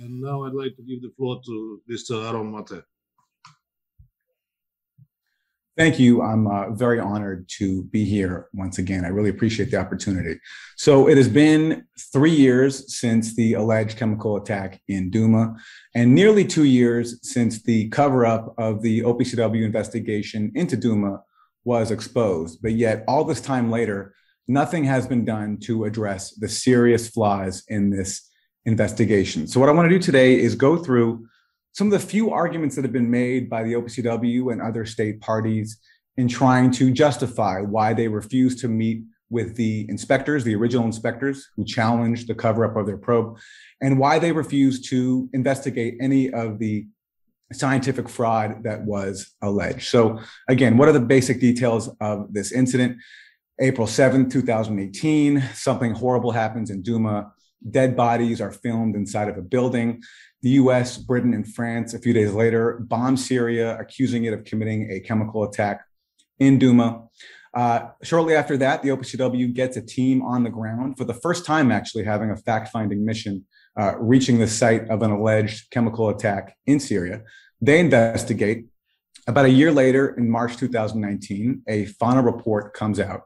And now I'd like to give the floor to Mr. Aaron Mate. Thank you. I'm uh, very honored to be here once again. I really appreciate the opportunity. So, it has been three years since the alleged chemical attack in Duma, and nearly two years since the cover up of the OPCW investigation into Duma was exposed. But yet, all this time later, nothing has been done to address the serious flaws in this investigation. So, what I want to do today is go through some of the few arguments that have been made by the OPCW and other state parties in trying to justify why they refuse to meet with the inspectors, the original inspectors who challenged the cover up of their probe, and why they refused to investigate any of the scientific fraud that was alleged. So, again, what are the basic details of this incident? April 7th, 2018, something horrible happens in Duma. Dead bodies are filmed inside of a building. The US, Britain, and France, a few days later, bomb Syria, accusing it of committing a chemical attack in Duma. Uh, shortly after that, the OPCW gets a team on the ground for the first time, actually having a fact finding mission, uh, reaching the site of an alleged chemical attack in Syria. They investigate. About a year later, in March 2019, a final report comes out.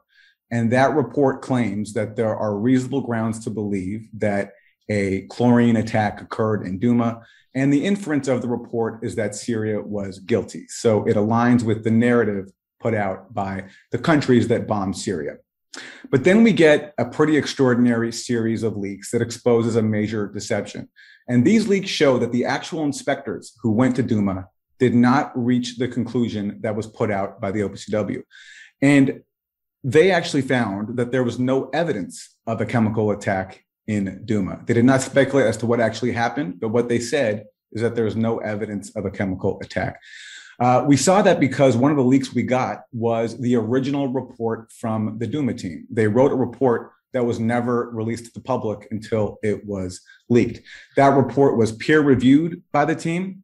And that report claims that there are reasonable grounds to believe that a chlorine attack occurred in Duma. And the inference of the report is that Syria was guilty. So it aligns with the narrative put out by the countries that bombed Syria. But then we get a pretty extraordinary series of leaks that exposes a major deception. And these leaks show that the actual inspectors who went to Duma did not reach the conclusion that was put out by the OPCW. And they actually found that there was no evidence of a chemical attack in Duma. They did not speculate as to what actually happened, but what they said is that there was no evidence of a chemical attack. Uh, we saw that because one of the leaks we got was the original report from the Duma team. They wrote a report that was never released to the public until it was leaked. That report was peer reviewed by the team.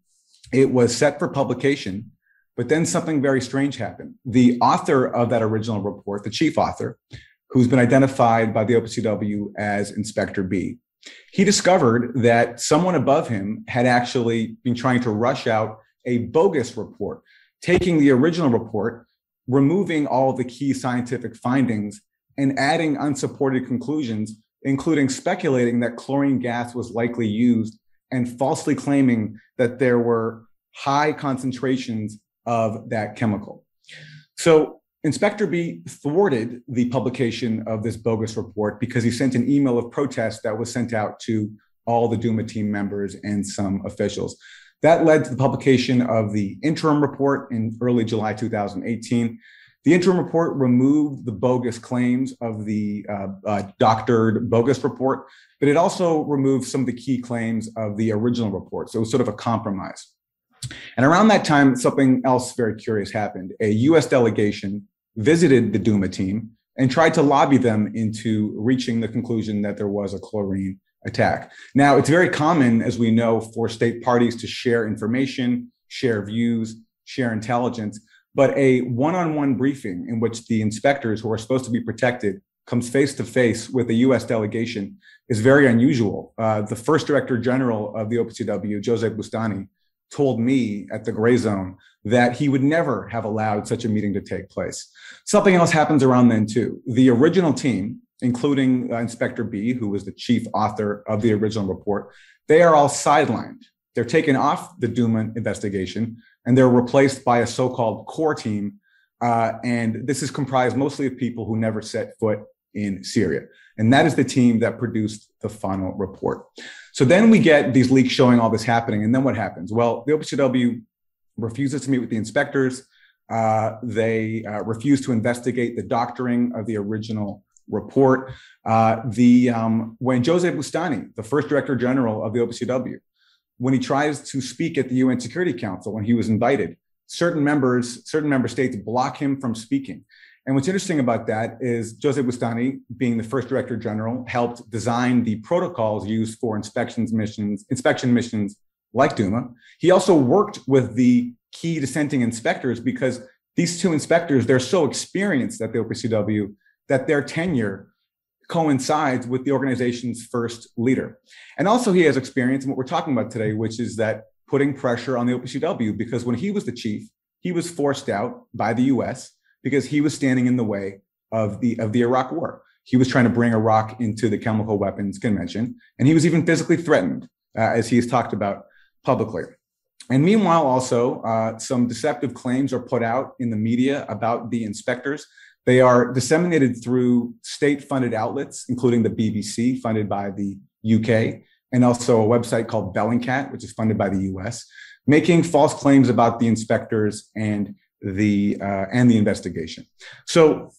It was set for publication, but then something very strange happened. The author of that original report, the chief author, who's been identified by the OPCW as Inspector B. He discovered that someone above him had actually been trying to rush out a bogus report, taking the original report, removing all the key scientific findings, and adding unsupported conclusions, including speculating that chlorine gas was likely used and falsely claiming that there were high concentrations of that chemical. So Inspector B thwarted the publication of this bogus report because he sent an email of protest that was sent out to all the Duma team members and some officials. That led to the publication of the interim report in early July 2018. The interim report removed the bogus claims of the uh, uh, doctored bogus report, but it also removed some of the key claims of the original report. So it was sort of a compromise. And around that time, something else very curious happened. A US delegation visited the Duma team and tried to lobby them into reaching the conclusion that there was a chlorine attack. Now, it's very common, as we know, for state parties to share information, share views, share intelligence, but a one on one briefing in which the inspectors who are supposed to be protected comes face to face with a US delegation is very unusual. Uh, the first director general of the OPCW, Jose Bustani, told me at the Grayzone that he would never have allowed such a meeting to take place. Something else happens around then, too. The original team, including uh, Inspector B, who was the chief author of the original report, they are all sidelined. They're taken off the Duma investigation and they're replaced by a so called core team. Uh, and this is comprised mostly of people who never set foot in Syria. And that is the team that produced the final report. So then we get these leaks showing all this happening. And then what happens? Well, the OPCW refuses to meet with the inspectors. Uh, they uh, refuse to investigate the doctoring of the original report. Uh, the um, when Jose Bustani, the first director general of the OPCW, when he tries to speak at the UN Security Council when he was invited, certain members, certain member states block him from speaking. And what's interesting about that is Jose Bustani, being the first director general, helped design the protocols used for inspections missions, inspection missions like Duma. He also worked with the key dissenting inspectors because these two inspectors, they're so experienced at the OPCW that their tenure coincides with the organization's first leader. And also, he has experience in what we're talking about today, which is that putting pressure on the OPCW, because when he was the chief, he was forced out by the US because he was standing in the way of the, of the Iraq war. He was trying to bring Iraq into the Chemical Weapons Convention, and he was even physically threatened, uh, as he has talked about publicly. And meanwhile, also, uh, some deceptive claims are put out in the media about the inspectors. They are disseminated through state funded outlets, including the BBC, funded by the UK, and also a website called Bellingcat, which is funded by the US, making false claims about the inspectors and the uh, and the investigation. So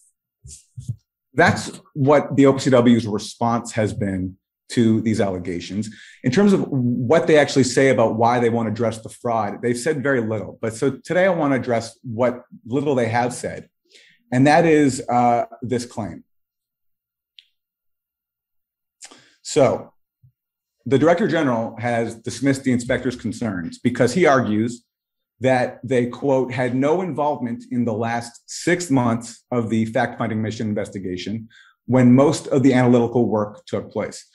that's what the OPCW's response has been to these allegations. In terms of what they actually say about why they want to address the fraud, they've said very little. But so today I want to address what little they have said, and that is uh, this claim. So the Director General has dismissed the inspector's concerns because he argues that they, quote, had no involvement in the last six months of the fact finding mission investigation when most of the analytical work took place.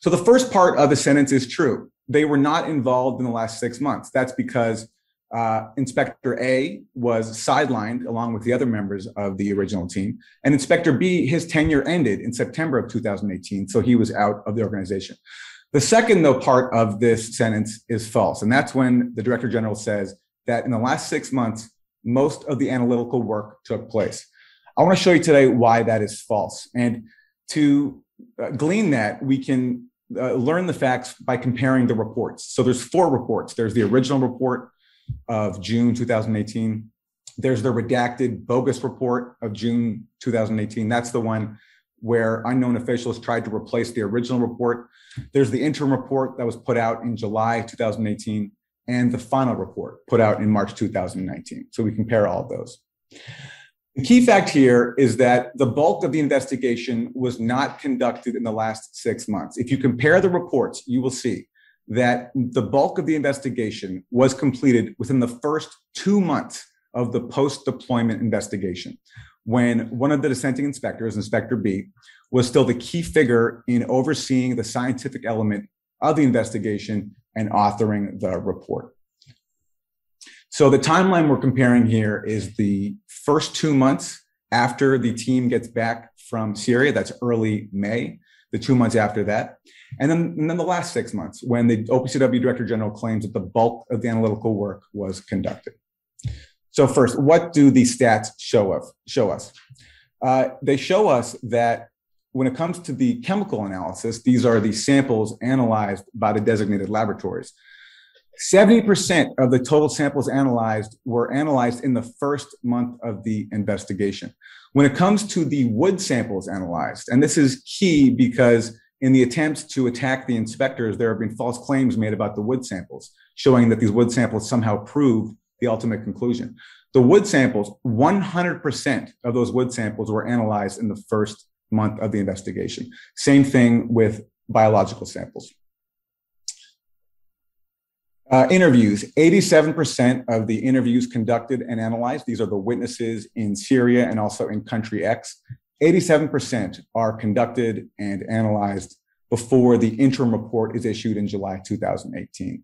So the first part of the sentence is true. They were not involved in the last six months. That's because uh, Inspector A was sidelined along with the other members of the original team. And Inspector B, his tenure ended in September of 2018. So he was out of the organization. The second, though, part of this sentence is false. And that's when the Director General says that in the last six months, most of the analytical work took place. I want to show you today why that is false. And to uh, glean that, we can uh, learn the facts by comparing the reports. So there's four reports. There's the original report of June 2018. There's the redacted bogus report of June 2018. That's the one where unknown officials tried to replace the original report. There's the interim report that was put out in July 2018 and the final report put out in March 2019. So we compare all of those. The key fact here is that the bulk of the investigation was not conducted in the last six months. If you compare the reports, you will see that the bulk of the investigation was completed within the first two months of the post deployment investigation, when one of the dissenting inspectors, Inspector B, was still the key figure in overseeing the scientific element of the investigation and authoring the report. So the timeline we're comparing here is the first two months after the team gets back from Syria. That's early May, the two months after that. And then, and then the last six months when the OPCW Director General claims that the bulk of the analytical work was conducted. So first, what do these stats show, of, show us? Uh, they show us that when it comes to the chemical analysis, these are the samples analyzed by the designated laboratories. 70% of the total samples analyzed were analyzed in the first month of the investigation. When it comes to the wood samples analyzed, and this is key because in the attempts to attack the inspectors, there have been false claims made about the wood samples, showing that these wood samples somehow proved the ultimate conclusion. The wood samples, 100% of those wood samples were analyzed in the first month of the investigation. Same thing with biological samples. Uh, interviews 87% of the interviews conducted and analyzed, these are the witnesses in Syria and also in country X, 87% are conducted and analyzed before the interim report is issued in July 2018.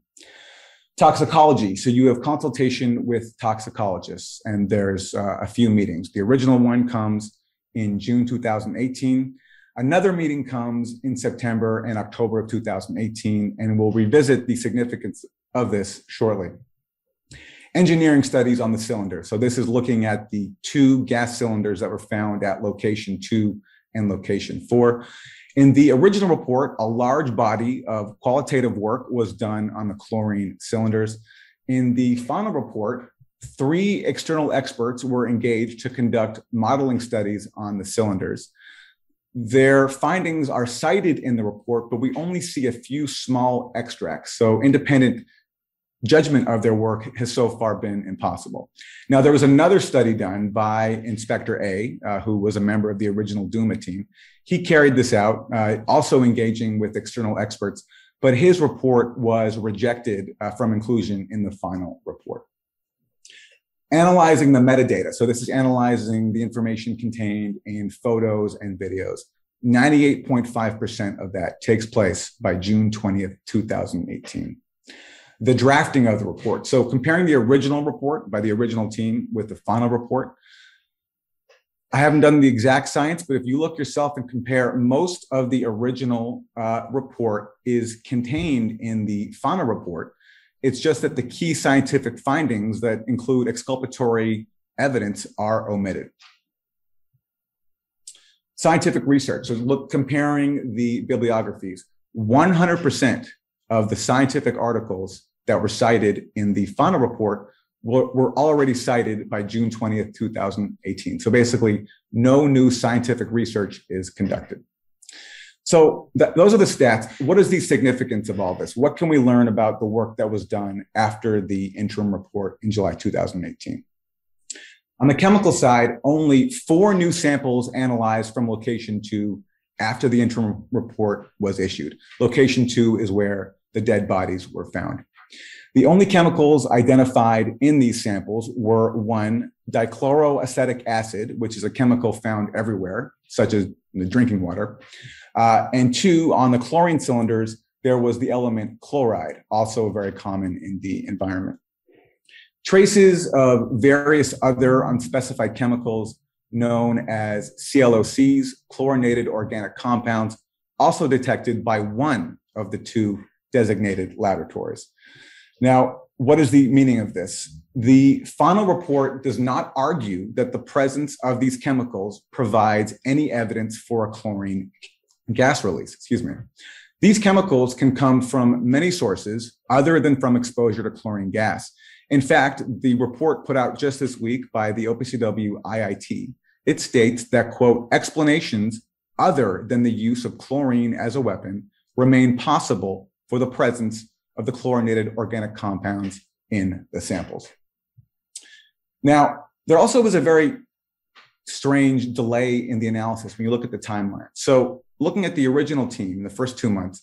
Toxicology. So you have consultation with toxicologists, and there's uh, a few meetings. The original one comes in June 2018. Another meeting comes in September and October of 2018, and we'll revisit the significance of this shortly. Engineering studies on the cylinder. So this is looking at the two gas cylinders that were found at location two and location four. In the original report, a large body of qualitative work was done on the chlorine cylinders. In the final report, three external experts were engaged to conduct modeling studies on the cylinders. Their findings are cited in the report, but we only see a few small extracts. So independent judgment of their work has so far been impossible. Now, there was another study done by Inspector A, uh, who was a member of the original Duma team. He carried this out, uh, also engaging with external experts, but his report was rejected uh, from inclusion in the final report. Analyzing the metadata. So, this is analyzing the information contained in photos and videos. 98.5% of that takes place by June 20th, 2018. The drafting of the report. So, comparing the original report by the original team with the final report, I haven't done the exact science, but if you look yourself and compare, most of the original uh, report is contained in the final report. It's just that the key scientific findings that include exculpatory evidence are omitted. Scientific research, so look, comparing the bibliographies, 100% of the scientific articles that were cited in the final report were, were already cited by June 20th, 2018. So basically, no new scientific research is conducted. So th- those are the stats. What is the significance of all this? What can we learn about the work that was done after the interim report in July 2018? On the chemical side, only four new samples analyzed from location two after the interim report was issued. Location two is where the dead bodies were found. The only chemicals identified in these samples were one, dichloroacetic acid, which is a chemical found everywhere, such as in the drinking water. Uh, and two, on the chlorine cylinders, there was the element chloride, also very common in the environment. Traces of various other unspecified chemicals known as CLOCs, chlorinated organic compounds, also detected by one of the two designated laboratories. Now, what is the meaning of this? The final report does not argue that the presence of these chemicals provides any evidence for a chlorine gas release. Excuse me. These chemicals can come from many sources other than from exposure to chlorine gas. In fact, the report put out just this week by the OPCW IIT, it states that, quote, explanations other than the use of chlorine as a weapon remain possible for the presence of the chlorinated organic compounds in the samples. Now, there also was a very strange delay in the analysis when you look at the timeline. So, looking at the original team, the first two months,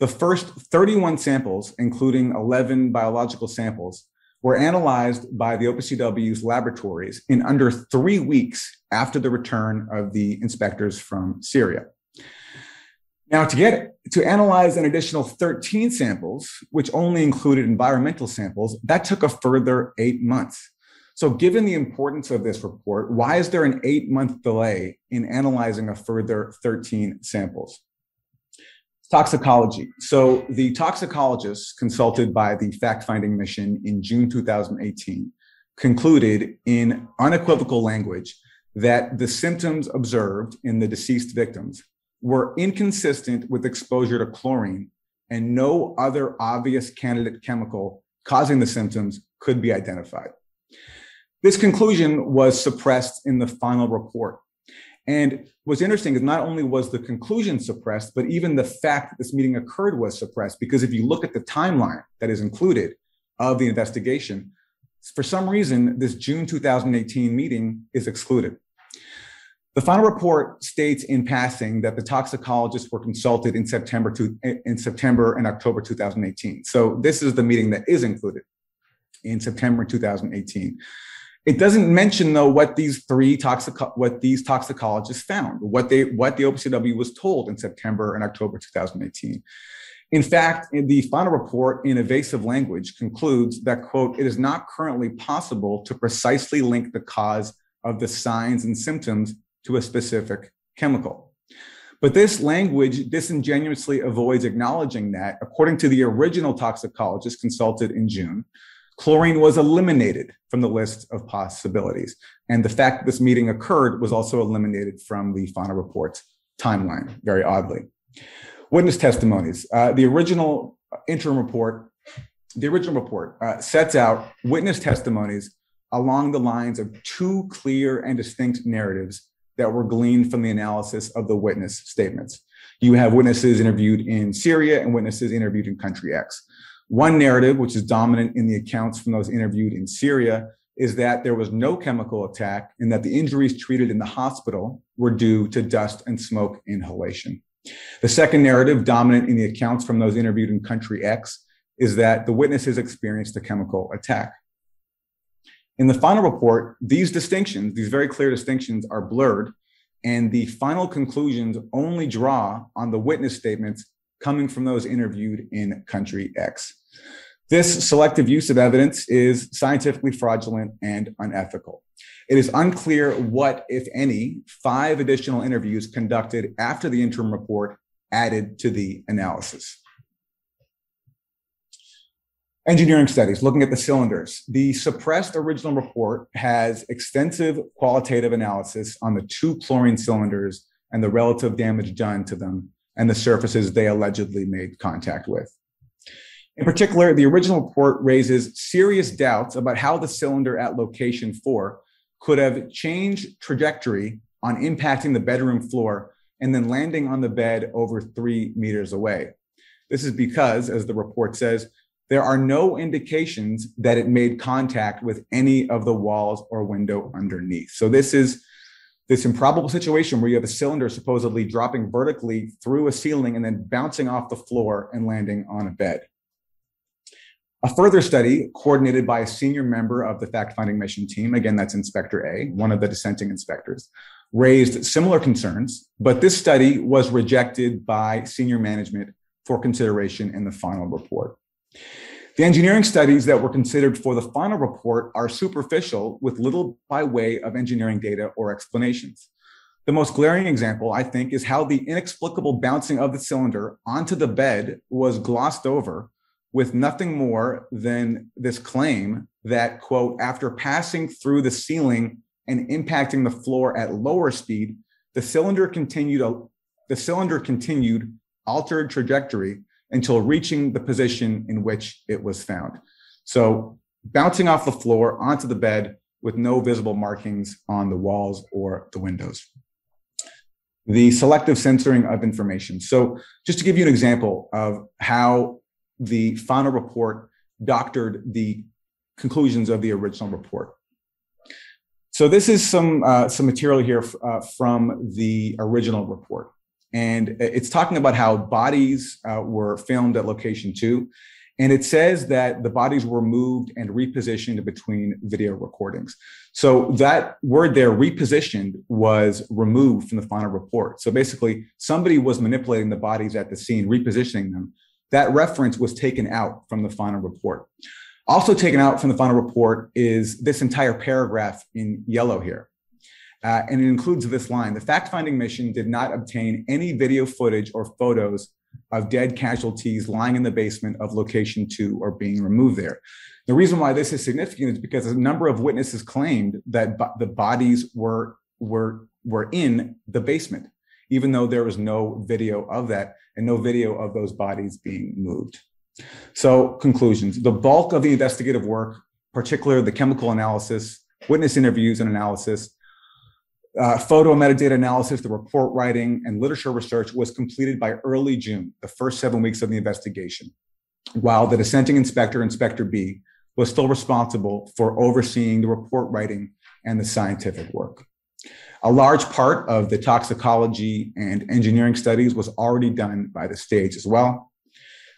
the first 31 samples, including 11 biological samples, were analyzed by the OPCW's laboratories in under three weeks after the return of the inspectors from Syria. Now, to get to analyze an additional 13 samples, which only included environmental samples, that took a further eight months. So, given the importance of this report, why is there an eight month delay in analyzing a further 13 samples? Toxicology. So, the toxicologists consulted by the fact finding mission in June 2018 concluded in unequivocal language that the symptoms observed in the deceased victims were inconsistent with exposure to chlorine, and no other obvious candidate chemical causing the symptoms could be identified. This conclusion was suppressed in the final report. And what's interesting is not only was the conclusion suppressed, but even the fact that this meeting occurred was suppressed. Because if you look at the timeline that is included of the investigation, for some reason, this June 2018 meeting is excluded. The final report states in passing that the toxicologists were consulted in September to, in September and October 2018. So this is the meeting that is included in September 2018. It doesn't mention though what these three toxic what these toxicologists found, what they what the OPCW was told in September and October 2018. In fact, in the final report in evasive language concludes that quote, it is not currently possible to precisely link the cause of the signs and symptoms to a specific chemical. But this language disingenuously avoids acknowledging that, according to the original toxicologist consulted in June, chlorine was eliminated from the list of possibilities. And the fact that this meeting occurred was also eliminated from the final report's timeline, very oddly. Witness testimonies. Uh, the original interim report, the original report uh, sets out witness testimonies along the lines of two clear and distinct narratives that were gleaned from the analysis of the witness statements. You have witnesses interviewed in Syria and witnesses interviewed in country X. One narrative, which is dominant in the accounts from those interviewed in Syria, is that there was no chemical attack and that the injuries treated in the hospital were due to dust and smoke inhalation. The second narrative, dominant in the accounts from those interviewed in country X, is that the witnesses experienced a chemical attack. In the final report, these distinctions, these very clear distinctions, are blurred and the final conclusions only draw on the witness statements coming from those interviewed in country X. This selective use of evidence is scientifically fraudulent and unethical. It is unclear what, if any, five additional interviews conducted after the interim report added to the analysis. Engineering studies, looking at the cylinders. The suppressed original report has extensive qualitative analysis on the two chlorine cylinders and the relative damage done to them and the surfaces they allegedly made contact with. In particular, the original report raises serious doubts about how the cylinder at location four could have changed trajectory on impacting the bedroom floor and then landing on the bed over three meters away. This is because, as the report says, there are no indications that it made contact with any of the walls or window underneath. So this is this improbable situation where you have a cylinder supposedly dropping vertically through a ceiling and then bouncing off the floor and landing on a bed. A further study, coordinated by a senior member of the fact finding mission team, again, that's Inspector A, one of the dissenting inspectors, raised similar concerns, but this study was rejected by senior management for consideration in the final report. The engineering studies that were considered for the final report are superficial with little by way of engineering data or explanations. The most glaring example, I think, is how the inexplicable bouncing of the cylinder onto the bed was glossed over with nothing more than this claim that, quote, after passing through the ceiling and impacting the floor at lower speed, the cylinder continued the cylinder continued altered trajectory until reaching the position in which it was found. So bouncing off the floor onto the bed with no visible markings on the walls or the windows. The selective censoring of information. So just to give you an example of how the final report doctored the conclusions of the original report. So this is some uh, some material here uh, from the original report, and it's talking about how bodies uh, were filmed at location two, and it says that the bodies were moved and repositioned between video recordings. So that word there, repositioned, was removed from the final report. So basically, somebody was manipulating the bodies at the scene, repositioning them that reference was taken out from the final report. Also taken out from the final report is this entire paragraph in yellow here. Uh, and it includes this line The fact finding mission did not obtain any video footage or photos of dead casualties lying in the basement of location two or being removed there. The reason why this is significant is because a number of witnesses claimed that the bodies were, were, were in the basement, even though there was no video of that and no video of those bodies being moved. So, conclusions the bulk of the investigative work, particularly the chemical analysis, witness interviews and analysis, uh, photo metadata analysis, the report writing, and literature research was completed by early June, the first seven weeks of the investigation, while the dissenting inspector, Inspector B, was still responsible for overseeing the report writing and the scientific work. A large part of the toxicology and engineering studies was already done by the stage as well.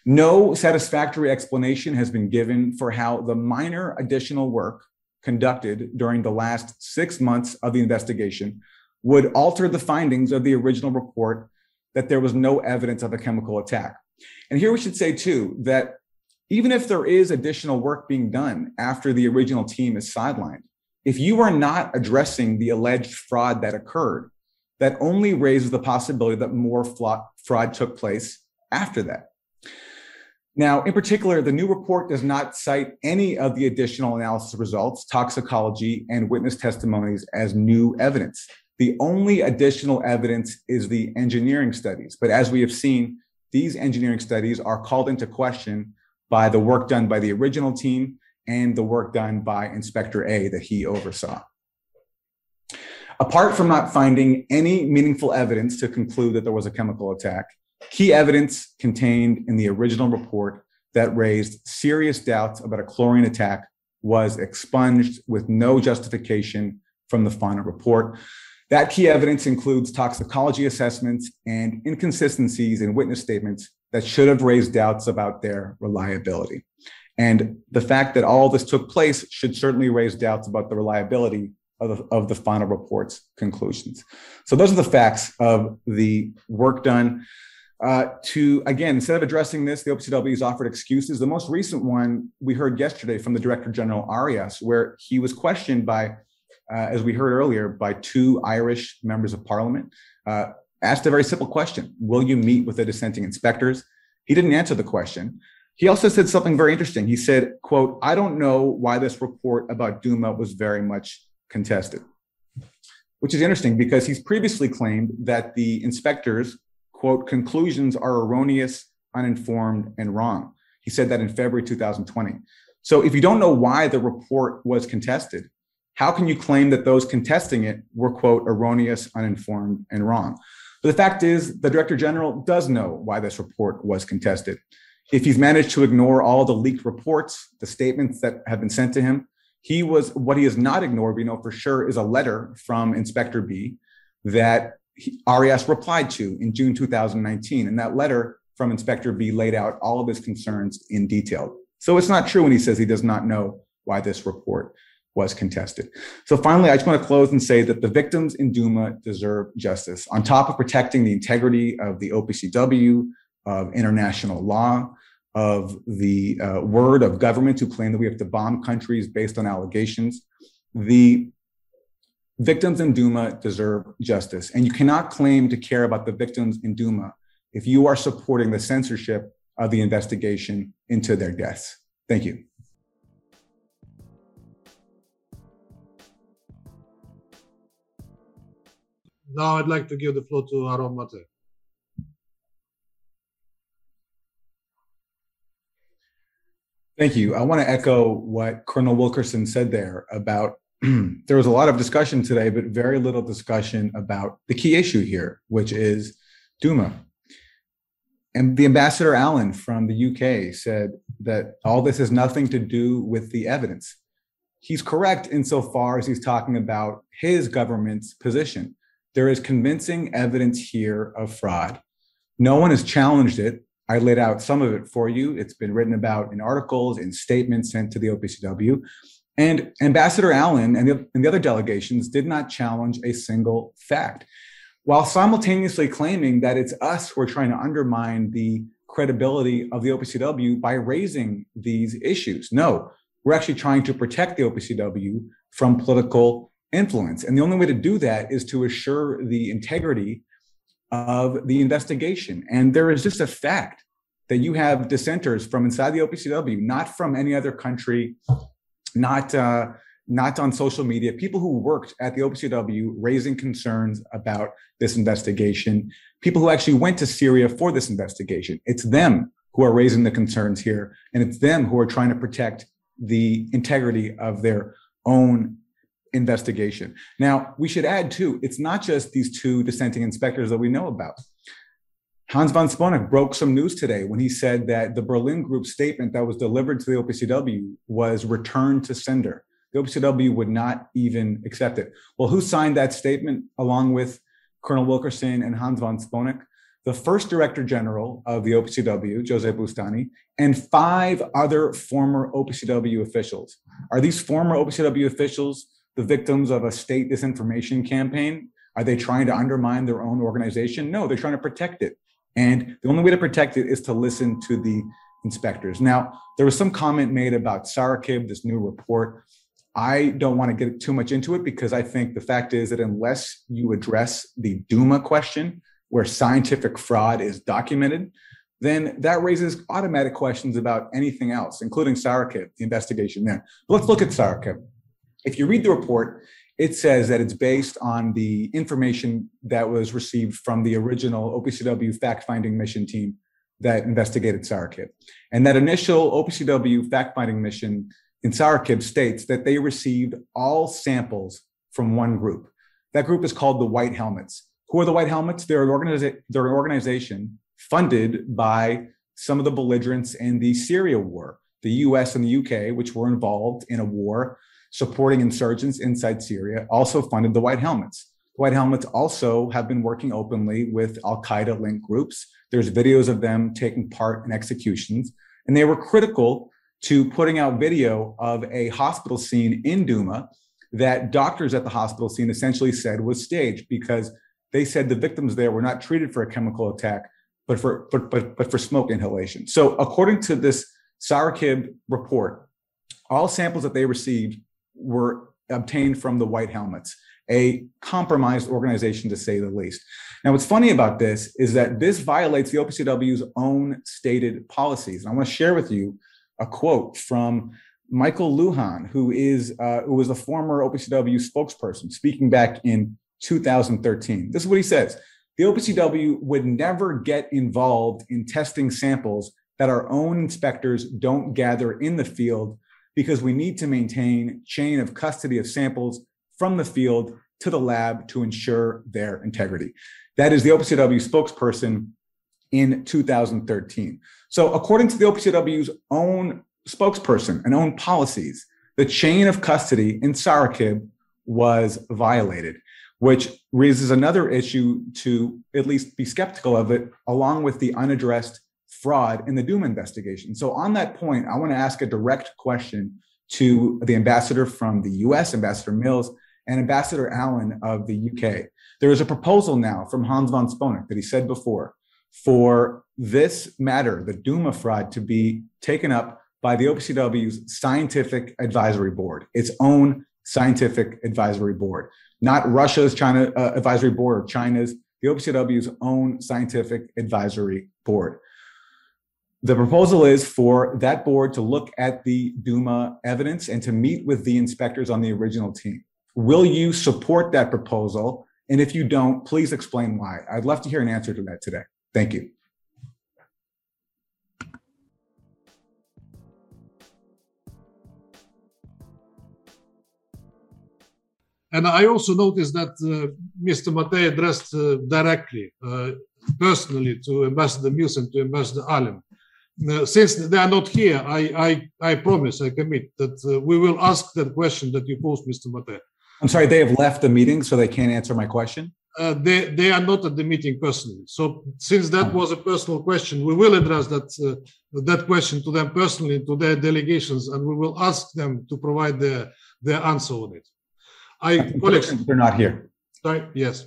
No satisfactory explanation has been given for how the minor additional work conducted during the last six months of the investigation would alter the findings of the original report that there was no evidence of a chemical attack. And here we should say, too, that even if there is additional work being done after the original team is sidelined, if you are not addressing the alleged fraud that occurred, that only raises the possibility that more fraud took place after that. Now, in particular, the new report does not cite any of the additional analysis results, toxicology, and witness testimonies as new evidence. The only additional evidence is the engineering studies. But as we have seen, these engineering studies are called into question by the work done by the original team and the work done by Inspector A that he oversaw. Apart from not finding any meaningful evidence to conclude that there was a chemical attack, key evidence contained in the original report that raised serious doubts about a chlorine attack was expunged with no justification from the final report. That key evidence includes toxicology assessments and inconsistencies in witness statements that should have raised doubts about their reliability. And the fact that all this took place should certainly raise doubts about the reliability of the, of the final report's conclusions. So those are the facts of the work done. Uh, to again, instead of addressing this, the OPCW has offered excuses. The most recent one we heard yesterday from the Director General Arias, where he was questioned by, uh, as we heard earlier, by two Irish members of Parliament, uh, asked a very simple question: Will you meet with the dissenting inspectors? He didn't answer the question. He also said something very interesting. He said, "quote I don't know why this report about Duma was very much contested." Which is interesting because he's previously claimed that the inspectors quote, conclusions are erroneous, uninformed, and wrong. He said that in February 2020. So if you don't know why the report was contested, how can you claim that those contesting it were, quote, erroneous, uninformed, and wrong? But the fact is, the Director General does know why this report was contested. If he's managed to ignore all the leaked reports, the statements that have been sent to him, he was what he has not ignored, we know for sure, is a letter from Inspector B that Arias replied to in June 2019. And that letter from Inspector B laid out all of his concerns in detail. So it's not true when he says he does not know why this report was contested. So finally, I just want to close and say that the victims in Duma deserve justice. On top of protecting the integrity of the OPCW, of international law, of the uh, word of governments who claim that we have to bomb countries based on allegations, the victims in Duma deserve justice. And you cannot claim to care about the victims in Duma if you are supporting the censorship of the investigation into their deaths. Thank you. Now I'd like to give the floor to Aaron Mate. Thank you. I want to echo what Colonel Wilkerson said there about there was a lot of discussion today, but very little discussion about the key issue here, which is Duma. And the ambassador Allen from the UK said that all this has nothing to do with the evidence. He's correct insofar as he's talking about his government's position. There is convincing evidence here of fraud. No one has challenged it. I laid out some of it for you. It's been written about in articles, in statements sent to the OPCW. And Ambassador Allen and the, and the other delegations did not challenge a single fact, while simultaneously claiming that it's us who are trying to undermine the credibility of the OPCW by raising these issues. No, we're actually trying to protect the OPCW from political influence. And the only way to do that is to assure the integrity of the investigation. And there is just a fact that you have dissenters from inside the OPCW, not from any other country, not uh, not on social media, people who worked at the OPCW raising concerns about this investigation, people who actually went to Syria for this investigation. It's them who are raising the concerns here, and it's them who are trying to protect the integrity of their own investigation. Now, we should add too, it's not just these two dissenting inspectors that we know about. Hans von Sponeck broke some news today when he said that the Berlin Group statement that was delivered to the OPCW was returned to sender. The OPCW would not even accept it. Well, who signed that statement along with Colonel Wilkerson and Hans von Sponeck? The first Director General of the OPCW, Jose Bustani, and five other former OPCW officials. Are these former OPCW officials the victims of a state disinformation campaign? Are they trying to undermine their own organization? No, they're trying to protect it. And the only way to protect it is to listen to the inspectors. Now, there was some comment made about Saraqib, this new report. I don't want to get too much into it because I think the fact is that unless you address the Duma question, where scientific fraud is documented, then that raises automatic questions about anything else, including Saraqib, the investigation there. But let's look at Saraqib. If you read the report, it says that it's based on the information that was received from the original OPCW fact finding mission team that investigated Saraqib. And that initial OPCW fact finding mission in Saraqib states that they received all samples from one group. That group is called the White Helmets. Who are the White Helmets? They're an, organiza- they're an organization funded by some of the belligerents in the Syria war. The US and the UK, which were involved in a war supporting insurgents inside Syria, also funded the White Helmets. The White Helmets also have been working openly with Al Qaeda linked groups. There's videos of them taking part in executions, and they were critical to putting out video of a hospital scene in Duma that doctors at the hospital scene essentially said was staged because they said the victims there were not treated for a chemical attack, but for but but but for smoke inhalation. So according to this Saraqib report, all samples that they received were obtained from the White Helmets, a compromised organization to say the least. Now, what's funny about this is that this violates the OPCW's own stated policies. And I want to share with you a quote from Michael Luhan, who is uh, who was the former OPCW spokesperson, speaking back in 2013. This is what he says: The OPCW would never get involved in testing samples that our own inspectors don't gather in the field because we need to maintain chain of custody of samples from the field to the lab to ensure their integrity. That is the OPCW spokesperson in 2013. So, according to the OPCW's own spokesperson and own policies, the chain of custody in Saraqib was violated, which raises another issue to at least be skeptical of it, along with the unaddressed fraud in the Duma investigation. So, on that point, I want to ask a direct question to the ambassador from the US, Ambassador Mills, and Ambassador Allen of the UK. There is a proposal now from Hans von Sponeck that he said before for this matter, the Duma fraud, to be taken up by the OPCW's Scientific Advisory Board, its own scientific advisory board, not Russia's China uh, advisory board or China's, the OPCW's own scientific advisory board. The proposal is for that board to look at the Duma evidence and to meet with the inspectors on the original team. Will you support that proposal? And if you don't, please explain why. I'd love to hear an answer to that today. Thank you. And I also noticed that uh, Mr. Mate addressed uh, directly, uh, personally, to Ambassador Mills and to Ambassador Allen. Uh, since they are not here, I, I, I promise, I commit that uh, we will ask that question that you posed, Mr. Mate. I'm sorry, they have left the meeting, so they can't answer my question? Uh, they, they are not at the meeting personally. So since that was a personal question, we will address that uh, that question to them personally, to their delegations, and we will ask them to provide their, their answer on it. I, colleagues, they're not here. Sorry, yes.